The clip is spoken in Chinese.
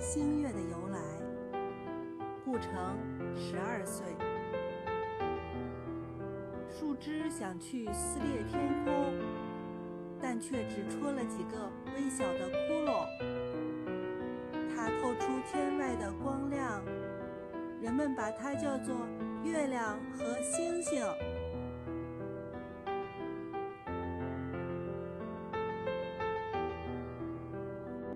星月的由来。顾城十二岁，树枝想去撕裂天空，但却只戳了几个微小的窟窿。它透出天外的光亮，人们把它叫做月亮和星星。